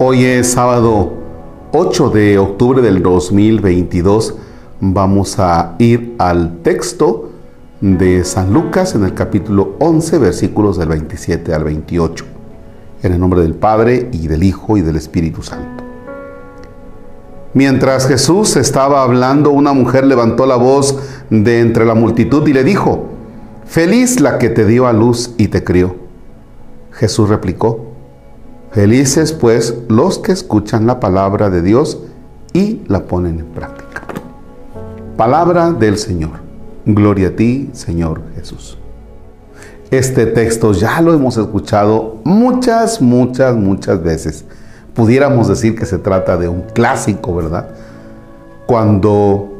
Hoy es sábado 8 de octubre del 2022. Vamos a ir al texto de San Lucas en el capítulo 11, versículos del 27 al 28. En el nombre del Padre y del Hijo y del Espíritu Santo. Mientras Jesús estaba hablando, una mujer levantó la voz de entre la multitud y le dijo, Feliz la que te dio a luz y te crió. Jesús replicó, Felices pues los que escuchan la palabra de Dios y la ponen en práctica. Palabra del Señor. Gloria a ti, Señor Jesús. Este texto ya lo hemos escuchado muchas, muchas, muchas veces. Pudiéramos decir que se trata de un clásico, ¿verdad? Cuando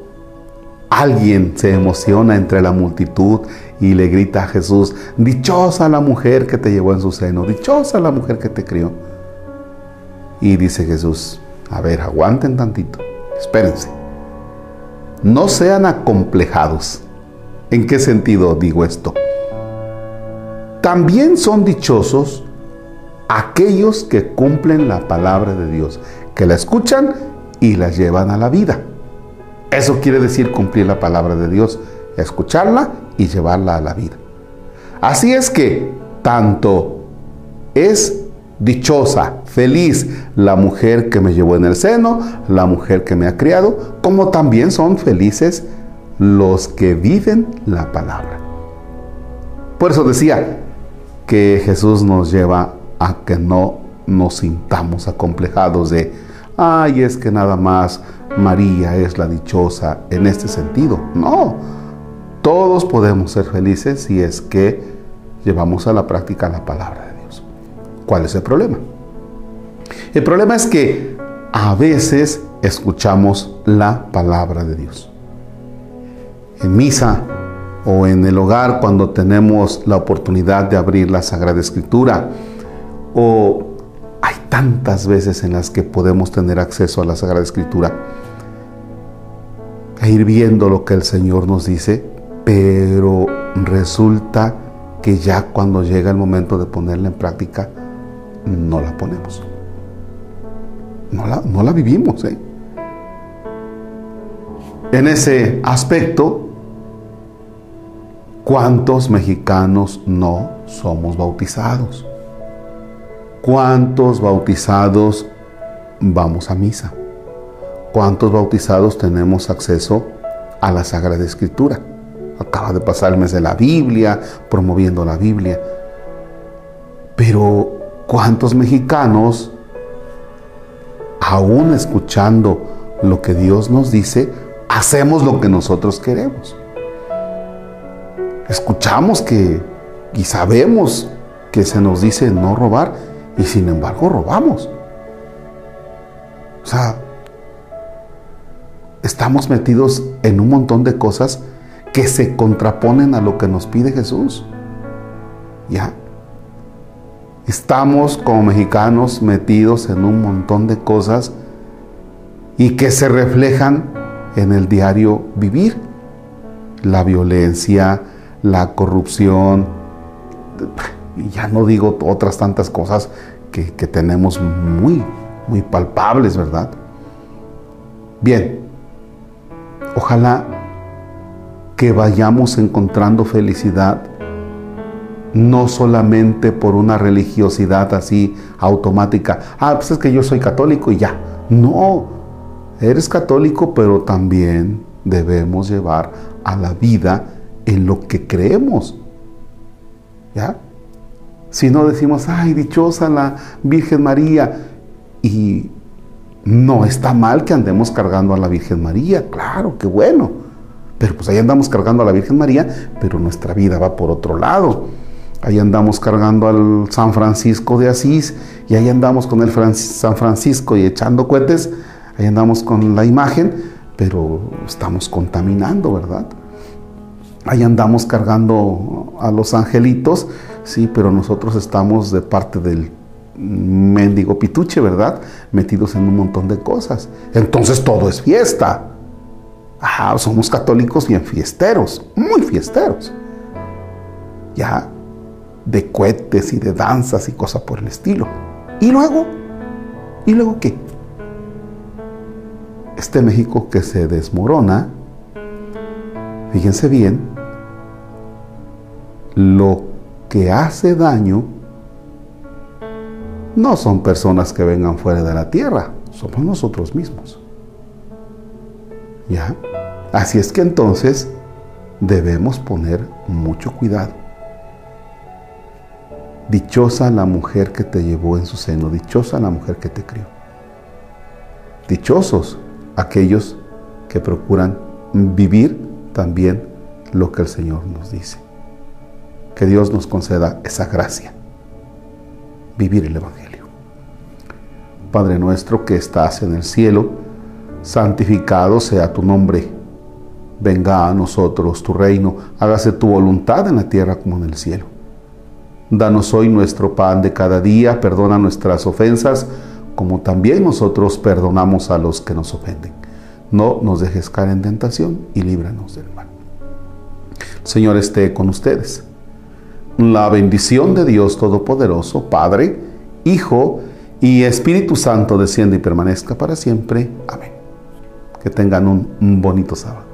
alguien se emociona entre la multitud y le grita a Jesús, dichosa la mujer que te llevó en su seno, dichosa la mujer que te crió. Y dice Jesús, a ver, aguanten tantito, espérense. No sean acomplejados. ¿En qué sentido digo esto? También son dichosos aquellos que cumplen la palabra de Dios, que la escuchan y la llevan a la vida. Eso quiere decir cumplir la palabra de Dios, escucharla y llevarla a la vida. Así es que tanto es dichosa, feliz la mujer que me llevó en el seno, la mujer que me ha criado, como también son felices los que viven la palabra. Por eso decía que Jesús nos lleva a que no nos sintamos acomplejados de, ay, es que nada más María es la dichosa en este sentido. No, todos podemos ser felices si es que llevamos a la práctica la palabra de Dios. ¿Cuál es el problema? El problema es que a veces escuchamos la palabra de Dios. En misa o en el hogar cuando tenemos la oportunidad de abrir la Sagrada Escritura o hay tantas veces en las que podemos tener acceso a la Sagrada Escritura e ir viendo lo que el Señor nos dice, pero resulta que ya cuando llega el momento de ponerla en práctica, no la ponemos. No la, no la vivimos. ¿eh? En ese aspecto, ¿cuántos mexicanos no somos bautizados? ¿Cuántos bautizados vamos a misa? ¿Cuántos bautizados tenemos acceso a la Sagrada Escritura? Acaba de pasar el mes de la Biblia, promoviendo la Biblia. Pero ¿cuántos mexicanos, aún escuchando lo que Dios nos dice, hacemos lo que nosotros queremos? Escuchamos que y sabemos que se nos dice no robar y sin embargo robamos. O sea, estamos metidos en un montón de cosas que se contraponen a lo que nos pide Jesús. ¿Ya? Estamos como mexicanos metidos en un montón de cosas y que se reflejan en el diario vivir. La violencia, la corrupción, y ya no digo otras tantas cosas que, tenemos muy, muy palpables, ¿verdad? Bien, ojalá que vayamos encontrando felicidad no solamente por una religiosidad así automática. Ah, pues es que yo soy católico y ya. No, eres católico, pero también debemos llevar a la vida en lo que creemos. ¿Ya? Si no decimos, ay, dichosa la Virgen María, y no está mal que andemos cargando a la Virgen María, claro, qué bueno. Pero pues ahí andamos cargando a la Virgen María, pero nuestra vida va por otro lado. Ahí andamos cargando al San Francisco de Asís y ahí andamos con el San Francisco y echando cohetes. Ahí andamos con la imagen, pero estamos contaminando, ¿verdad? Ahí andamos cargando a los angelitos, sí, pero nosotros estamos de parte del mendigo pituche, ¿verdad? Metidos en un montón de cosas. Entonces todo es fiesta. Ajá, somos católicos bien fiesteros, muy fiesteros. Ya, de cohetes y de danzas y cosas por el estilo. Y luego, ¿Y luego qué? Este México que se desmorona, fíjense bien, lo que hace daño no son personas que vengan fuera de la tierra, somos nosotros mismos. ¿Ya? Así es que entonces debemos poner mucho cuidado. Dichosa la mujer que te llevó en su seno, dichosa la mujer que te crió. Dichosos aquellos que procuran vivir también lo que el Señor nos dice. Que Dios nos conceda esa gracia, vivir el Evangelio. Padre nuestro que estás en el cielo, santificado sea tu nombre. Venga a nosotros tu reino, hágase tu voluntad en la tierra como en el cielo. Danos hoy nuestro pan de cada día, perdona nuestras ofensas, como también nosotros perdonamos a los que nos ofenden. No nos dejes caer en tentación y líbranos del mal. Señor esté con ustedes. La bendición de Dios Todopoderoso, Padre, Hijo y Espíritu Santo desciende y permanezca para siempre. Amén. Que tengan un bonito sábado.